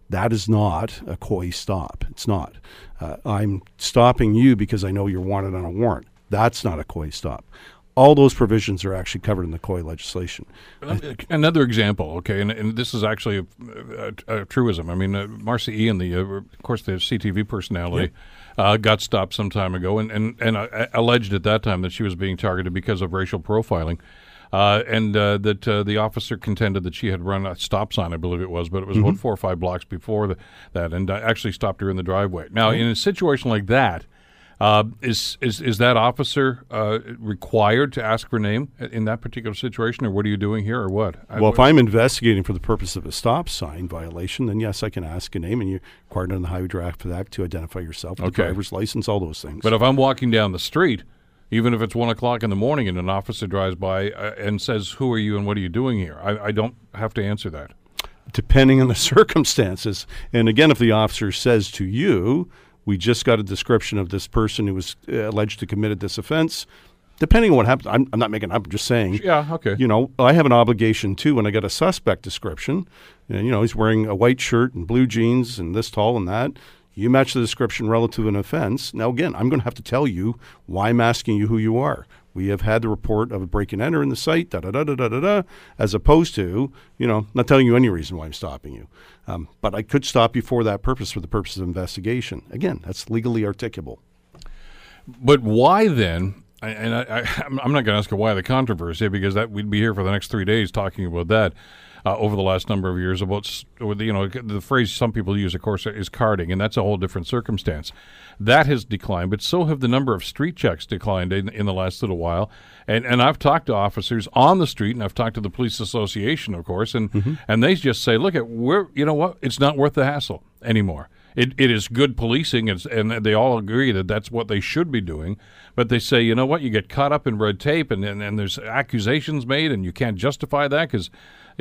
That is not a COI stop. It's not. Uh, I'm stopping you because I know you're wanted on a warrant. That's not a COI stop all those provisions are actually covered in the COI legislation. Another example, okay, and, and this is actually a, a, a truism. I mean, uh, Marcia Ien, the uh, of course the CTV personality, uh, got stopped some time ago, and and and uh, alleged at that time that she was being targeted because of racial profiling. Uh, and uh, that uh, the officer contended that she had run a stop sign, I believe it was, but it was mm-hmm. about four or five blocks before the, that, and actually stopped her in the driveway. Now, mm-hmm. in a situation like that, uh, is is is that officer uh, required to ask for name in that particular situation, or what are you doing here, or what? Well, I, if I'm investigating for the purpose of a stop sign violation, then yes, I can ask a name, and you're required under the Highway Traffic Act to identify yourself, okay. driver's license, all those things. But if I'm walking down the street, even if it's one o'clock in the morning, and an officer drives by uh, and says, "Who are you, and what are you doing here?" I, I don't have to answer that. Depending on the circumstances, and again, if the officer says to you we just got a description of this person who was uh, alleged to committed this offense. Depending on what happens, I'm, I'm not making. I'm just saying. Yeah. Okay. You know, I have an obligation too when I get a suspect description, and you know he's wearing a white shirt and blue jeans and this tall and that. You match the description relative to an offense. Now, again, I'm going to have to tell you why I'm asking you who you are. We have had the report of a break and enter in the site, da da da da da da, da as opposed to, you know, not telling you any reason why I'm stopping you. Um, but I could stop you for that purpose, for the purpose of investigation. Again, that's legally articulable. But why then? And I, am not going to ask why the controversy because that we'd be here for the next three days talking about that uh, over the last number of years about you know the phrase some people use, of course, is carding, and that's a whole different circumstance. That has declined, but so have the number of street checks declined in, in the last little while. And and I've talked to officers on the street, and I've talked to the police association, of course, and mm-hmm. and they just say, look at we're you know what, it's not worth the hassle anymore. It, it is good policing, and, and they all agree that that's what they should be doing. But they say, you know what, you get caught up in red tape, and, and, and there's accusations made, and you can't justify that because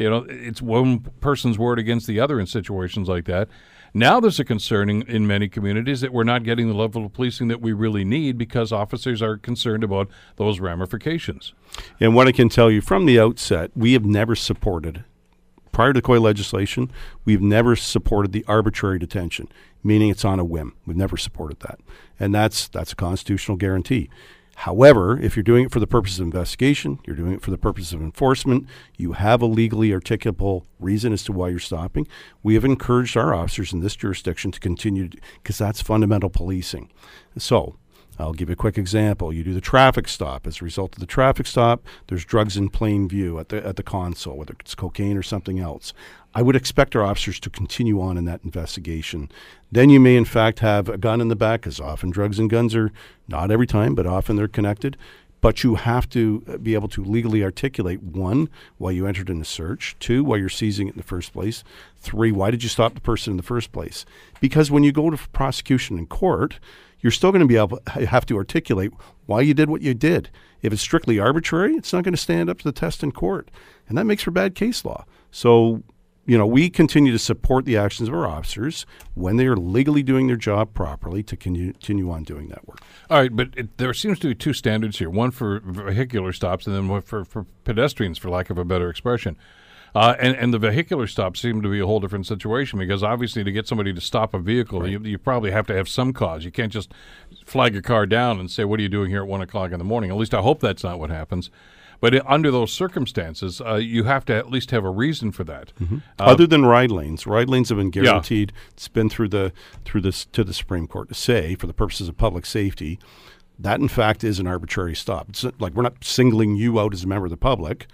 you know, it's one person's word against the other in situations like that. Now there's a concern in, in, many communities that we're not getting the level of policing that we really need because officers are concerned about those ramifications. And what I can tell you from the outset, we have never supported, prior to COI legislation, we've never supported the arbitrary detention, meaning it's on a whim. We've never supported that. And that's that's a constitutional guarantee. However, if you're doing it for the purpose of investigation, you're doing it for the purpose of enforcement, you have a legally articulable reason as to why you're stopping. We have encouraged our officers in this jurisdiction to continue because that's fundamental policing. So, I'll give you a quick example. You do the traffic stop. As a result of the traffic stop, there's drugs in plain view at the at the console, whether it's cocaine or something else. I would expect our officers to continue on in that investigation. Then you may, in fact, have a gun in the back, because often drugs and guns are not every time, but often they're connected. but you have to uh, be able to legally articulate one, why you entered in the search, two, why you're seizing it in the first place, three, why did you stop the person in the first place? Because when you go to prosecution in court, you're still going to be able have to articulate why you did what you did. If it's strictly arbitrary, it's not going to stand up to the test in court, and that makes for bad case law. So you know, we continue to support the actions of our officers when they are legally doing their job properly to continue on doing that work. All right, but it, there seems to be two standards here: one for vehicular stops, and then one for, for pedestrians, for lack of a better expression. Uh, and, and the vehicular stops seem to be a whole different situation because obviously to get somebody to stop a vehicle, right. you, you probably have to have some cause. You can't just flag a car down and say, "What are you doing here at one o'clock in the morning?" At least I hope that's not what happens. But under those circumstances, uh, you have to at least have a reason for that. Mm-hmm. Uh, Other than ride lanes, ride lanes have been guaranteed. Yeah. It's been through the through this to the Supreme Court to say, for the purposes of public safety, that in fact is an arbitrary stop. It's like we're not singling you out as a member of the public.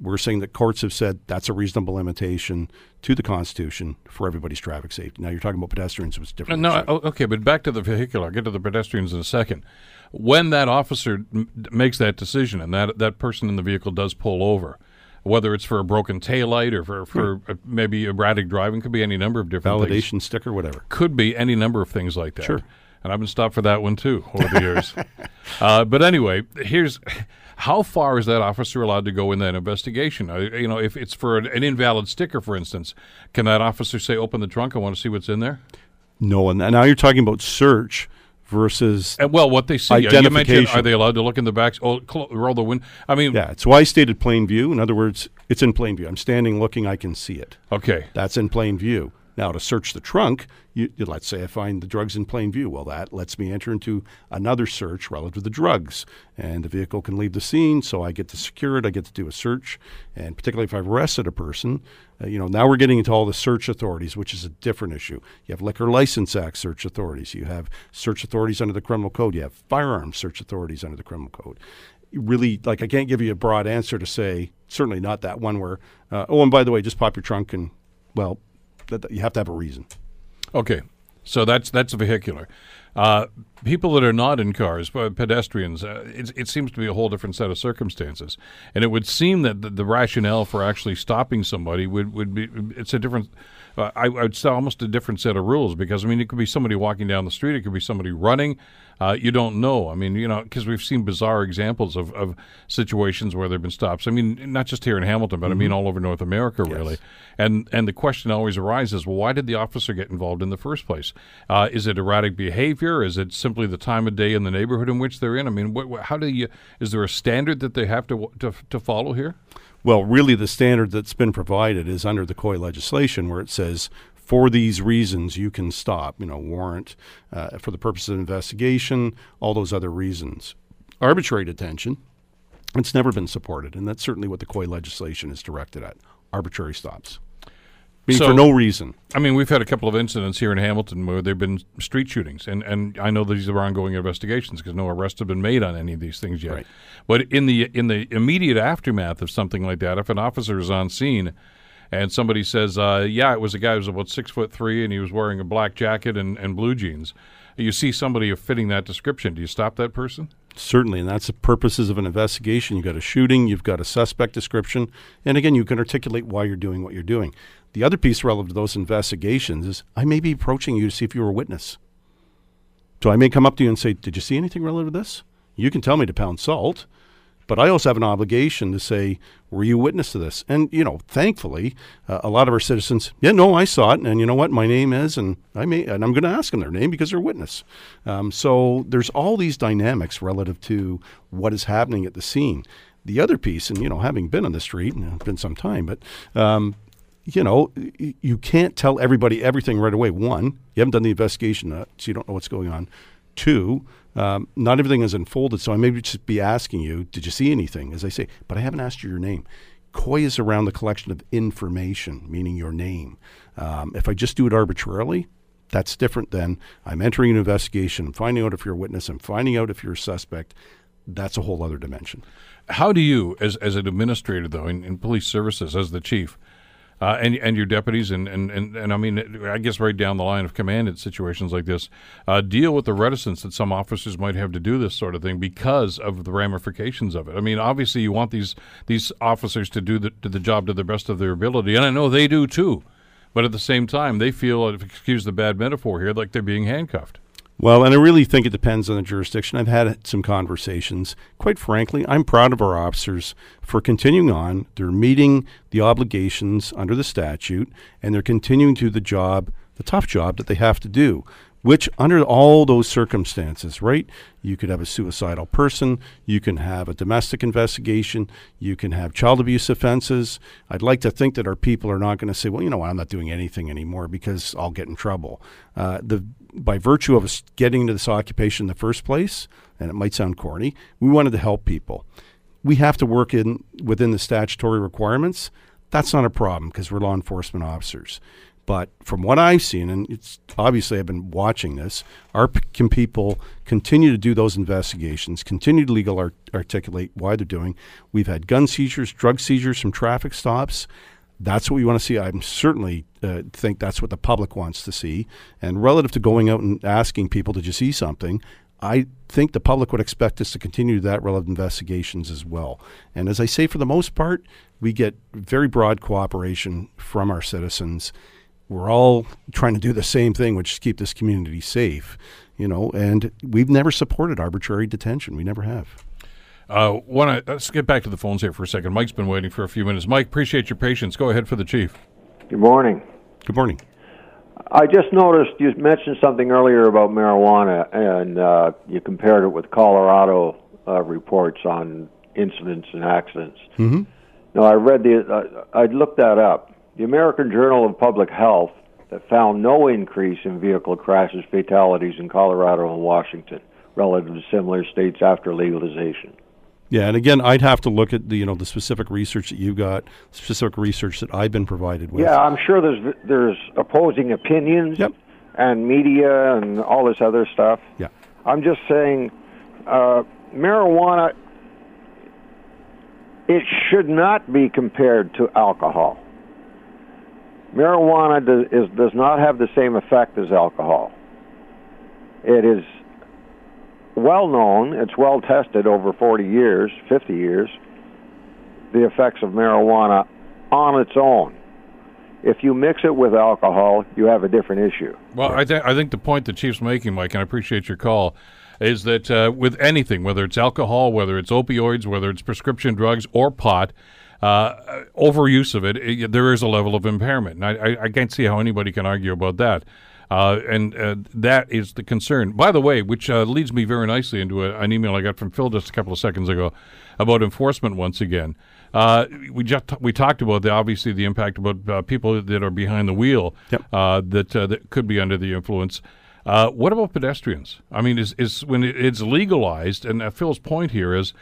We're saying that courts have said that's a reasonable limitation to the Constitution for everybody's traffic safety. Now you're talking about pedestrians, it's different. No, okay, but back to the vehicular. I'll get to the pedestrians in a second when that officer m- makes that decision and that that person in the vehicle does pull over, whether it's for a broken taillight or for, for hmm. a, maybe erratic driving, could be any number of different validation things. sticker, whatever. Could be any number of things like that. Sure. And I've been stopped for that one too over the years. uh, but anyway, here's how far is that officer allowed to go in that investigation? Uh, you know, if it's for an, an, invalid sticker, for instance, can that officer say, "Open the trunk, I want to see what's in there"? No, and now you're talking about search versus and well, what they see. Identification. are they allowed to look in the back? Oh, cl- roll the window. I mean, yeah. It's why I stated plain view. In other words, it's in plain view. I'm standing looking. I can see it. Okay, that's in plain view. Now, to search the trunk, you, let's say I find the drugs in plain view. Well, that lets me enter into another search relative to the drugs, and the vehicle can leave the scene. So I get to secure it. I get to do a search, and particularly if I've arrested a person, uh, you know, now we're getting into all the search authorities, which is a different issue. You have Liquor License Act search authorities. You have search authorities under the criminal code. You have firearms search authorities under the criminal code really like I can't give you a broad answer to say certainly not that one where uh, oh and by the way just pop your trunk and well that, you have to have a reason. Okay, so that's that's vehicular. Uh, people that are not in cars, pedestrians, uh, it, it, seems to be a whole different set of circumstances. And it would seem that the, the rationale for actually stopping somebody would, would be it's a different. Uh, I, I, would say almost a different set of rules because I mean it could be somebody walking down the street, it could be somebody running, uh, you don't know. I mean, you know, because we've seen bizarre examples of, of situations where there have been stops. I mean, not just here in Hamilton, but mm-hmm. I mean mm-hmm. all over North America, yes. really. And and the question always arises: Well, why did the officer get involved in the first place? Uh, is it erratic behavior? Is it simply the time of day in the neighborhood in which they're in? I mean, what, how do you? Is there a standard that they have to to, to follow here? Well, really, the standard that's been provided is under the COI legislation, where it says for these reasons you can stop, you know, warrant uh, for the purpose of investigation, all those other reasons. Arbitrary detention, it's never been supported, and that's certainly what the COI legislation is directed at arbitrary stops. Meaning so, for no reason. I mean, we've had a couple of incidents here in Hamilton where there have been street shootings, and, and I know these are ongoing investigations because no arrests have been made on any of these things yet. Right. But in the in the immediate aftermath of something like that, if an officer is on scene and somebody says, uh, "Yeah, it was a guy who was about six foot three, and he was wearing a black jacket and, and blue jeans." You see somebody fitting that description. Do you stop that person? Certainly, and that's the purposes of an investigation. You've got a shooting, you've got a suspect description, and again, you can articulate why you're doing what you're doing. The other piece relative to those investigations is I may be approaching you to see if you're a witness. So I may come up to you and say, Did you see anything relative to this? You can tell me to pound salt. But I also have an obligation to say, were you witness to this? And, you know, thankfully, uh, a lot of our citizens, yeah, no, I saw it. And you know what? My name is, and I may, and I'm going to ask them their name because they're witness. Um, so there's all these dynamics relative to what is happening at the scene. The other piece, and, you know, having been on the street, and it's been some time, but, um, you know, you can't tell everybody everything right away. One, you haven't done the investigation, so you don't know what's going on. Two, um, not everything is unfolded. So I may just be asking you, did you see anything? As I say, but I haven't asked you your name. COI is around the collection of information, meaning your name. Um, if I just do it arbitrarily, that's different than I'm entering an investigation, I'm finding out if you're a witness, I'm finding out if you're a suspect. That's a whole other dimension. How do you, as, as an administrator, though, in, in police services, as the chief, uh, and and your deputies and, and, and, and I mean I guess right down the line of command in situations like this, uh, deal with the reticence that some officers might have to do this sort of thing because of the ramifications of it. I mean, obviously you want these these officers to do the do the job to the best of their ability, and I know they do too. But at the same time, they feel, excuse the bad metaphor here, like they're being handcuffed. Well, and I really think it depends on the jurisdiction. I've had some conversations. Quite frankly, I'm proud of our officers for continuing on. They're meeting the obligations under the statute, and they're continuing to do the job, the tough job that they have to do which under all those circumstances, right? You could have a suicidal person, you can have a domestic investigation, you can have child abuse offenses. I'd like to think that our people are not going to say, well, you know what, I'm not doing anything anymore because I'll get in trouble. Uh, the by virtue of us getting into this occupation in the first place, and it might sound corny, we wanted to help people. We have to work in within the statutory requirements. That's not a problem because we're law enforcement officers. But from what I've seen, and it's obviously I've been watching this, our can people continue to do those investigations, continue to legal art- articulate why they're doing. We've had gun seizures, drug seizures from traffic stops. That's what we want to see. I'm certainly uh, think that's what the public wants to see. And relative to going out and asking people, did you see something? I think the public would expect us to continue that relevant investigations as well. And as I say, for the most part, we get very broad cooperation from our citizens we're all trying to do the same thing, which is keep this community safe, you know, and we've never supported arbitrary detention. We never have. Uh, want to let's get back to the phones here for a second. Mike's been waiting for a few minutes. Mike, appreciate your patience. Go ahead for the chief. Good morning. Good morning. I just noticed you mentioned something earlier about marijuana, and uh, you compared it with Colorado uh, reports on incidents and accidents. Mm-hmm. Now, I read the, uh, I looked that up the American Journal of Public Health that found no increase in vehicle crashes, fatalities in Colorado and Washington relative to similar states after legalization. Yeah, and again, I'd have to look at the you know the specific research that you got, specific research that I've been provided with. Yeah, I'm sure there's there's opposing opinions yep. and media and all this other stuff. Yeah, I'm just saying, uh, marijuana. It should not be compared to alcohol marijuana does, is, does not have the same effect as alcohol. It is well known, it's well tested over 40 years, 50 years, the effects of marijuana on its own. If you mix it with alcohol, you have a different issue. Well, I, th- I think the point the chief's making, Mike, and I appreciate your call, is that uh, with anything, whether it's alcohol, whether it's opioids, whether it's prescription drugs or pot, uh, overuse of it, it, there is a level of impairment. And I, I, I, can't see how anybody can argue about that. Uh, and uh, that is the concern. By the way, which uh, leads me very nicely into a, an email I got from Phil just a couple of seconds ago about enforcement once again. Uh, we just we talked about the obviously the impact about uh, people that are behind the wheel yep. that that could be under the influence. Uh, what about pedestrians? I mean, is, is when it's legalized, and uh, Phil's point here is,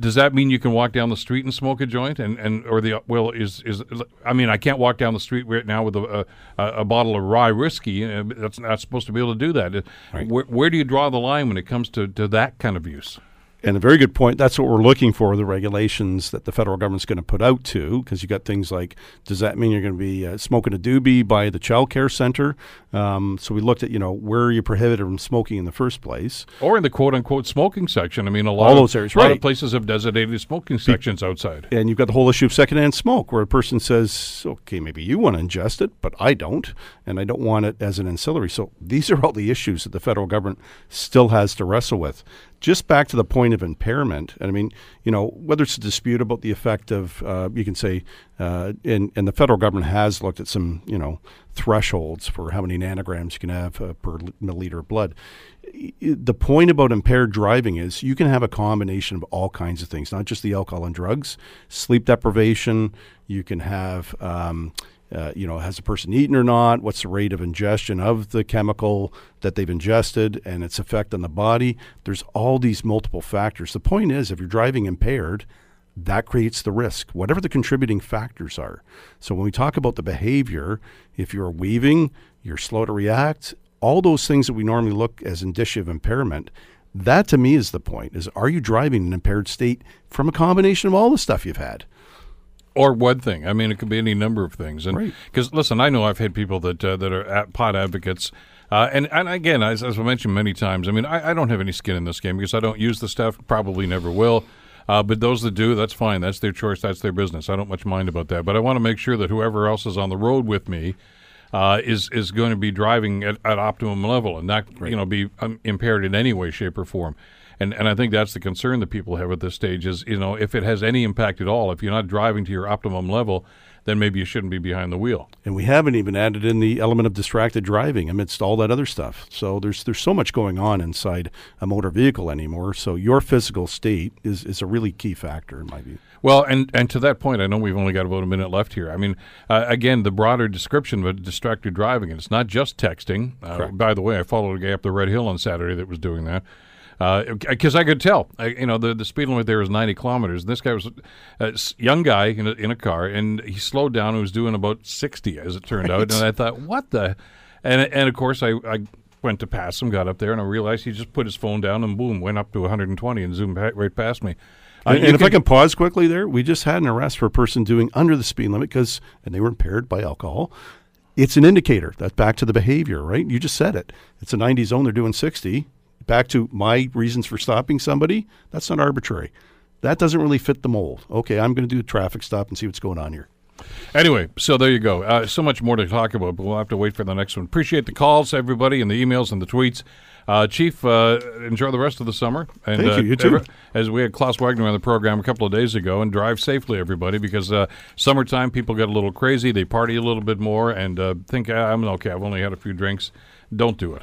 does that mean you can walk down the street and smoke a joint? And, and or the well is is I mean, I can't walk down the street right now with a a, a bottle of rye whiskey. Uh, that's not supposed to be able to do that. Right. Where, where do you draw the line when it comes to, to that kind of use? And a very good point. That's what we're looking for the regulations that the federal government's going to put out to, because you got things like does that mean you're going to be uh, smoking a doobie by the child care center? Um, so we looked at you know where are you prohibited from smoking in the first place, or in the quote unquote smoking section. I mean, a lot all of, those areas, a lot right. of places have designated smoking sections outside, and you've got the whole issue of secondhand smoke, where a person says, okay, maybe you want to ingest it, but I don't, and I don't want it as an ancillary. So these are all the issues that the federal government still has to wrestle with just back to the point of impairment, and I mean, you know, whether it's a dispute about the effect of, uh, you can say, uh, and, and the federal government has looked at some, you know, thresholds for how many nanograms you can have uh, per milliliter of blood. The point about impaired driving is you can have a combination of all kinds of things, not just the alcohol and drugs, sleep deprivation. You can have um, uh, you know, has the person eaten or not? What's the rate of ingestion of the chemical that they've ingested and its effect on the body? There's all these multiple factors. The point is, if you're driving impaired, that creates the risk, whatever the contributing factors are. So when we talk about the behavior, if you're weaving, you're slow to react, all those things that we normally look as indicia of impairment, that to me is the point is are you driving in an impaired state from a combination of all the stuff you've had? Or one thing. I mean, it could be any number of things. And Right. because listen, I know I've had people that uh, that are pot advocates. Uh, and, and again, as, as I mentioned many times, I mean, I, I don't have any skin in this game because I don't use the stuff, probably never will. Uh, but those that do, that's fine. That's their choice. That's their business. I don't much mind about that. But I want to make sure that whoever else is on the road with me uh, is is going to be driving at, at optimum level and not you know be um, impaired in any way, shape, or form. And and I think that's the concern that people have at this stage is you know if it has any impact at all, if you're not driving to your optimum level, then maybe you shouldn't be behind the wheel. And we haven't even added in the element of distracted driving amidst all that other stuff. So there's there's so much going on inside a motor vehicle anymore. So your physical state is, is a really key factor in my view. Well, and, and to that point, I know we've only got about a minute left here. I mean, uh, again, the broader description of distracted driving, and it's not just texting. Uh, by the way, I followed a guy up the Red Hill on Saturday that was doing that. Because I could tell, I, you know, the, the speed limit there is 90 kilometers. And This guy was a young guy in a, in a car, and he slowed down and was doing about 60, as it turned out. And I thought, what the? And, and of course, I, I went to pass him, got up there, and I realized he just put his phone down and boom, went up to 120 and zoomed right past me. Uh, and if I can pause quickly there, we just had an arrest for a person doing under the speed limit because, and they were impaired by alcohol. It's an indicator. That's back to the behavior, right? You just said it. It's a 90 zone. They're doing 60. Back to my reasons for stopping somebody. That's not arbitrary. That doesn't really fit the mold. Okay, I'm going to do a traffic stop and see what's going on here. Anyway, so there you go. Uh, so much more to talk about, but we'll have to wait for the next one. Appreciate the calls, everybody, and the emails and the tweets. Uh, Chief, uh, enjoy the rest of the summer. And, Thank uh, you. You too. as we had Klaus Wagner on the program a couple of days ago, and drive safely, everybody, because uh, summertime people get a little crazy. They party a little bit more and uh, think, "Ah, I'm okay, I've only had a few drinks. Don't do it.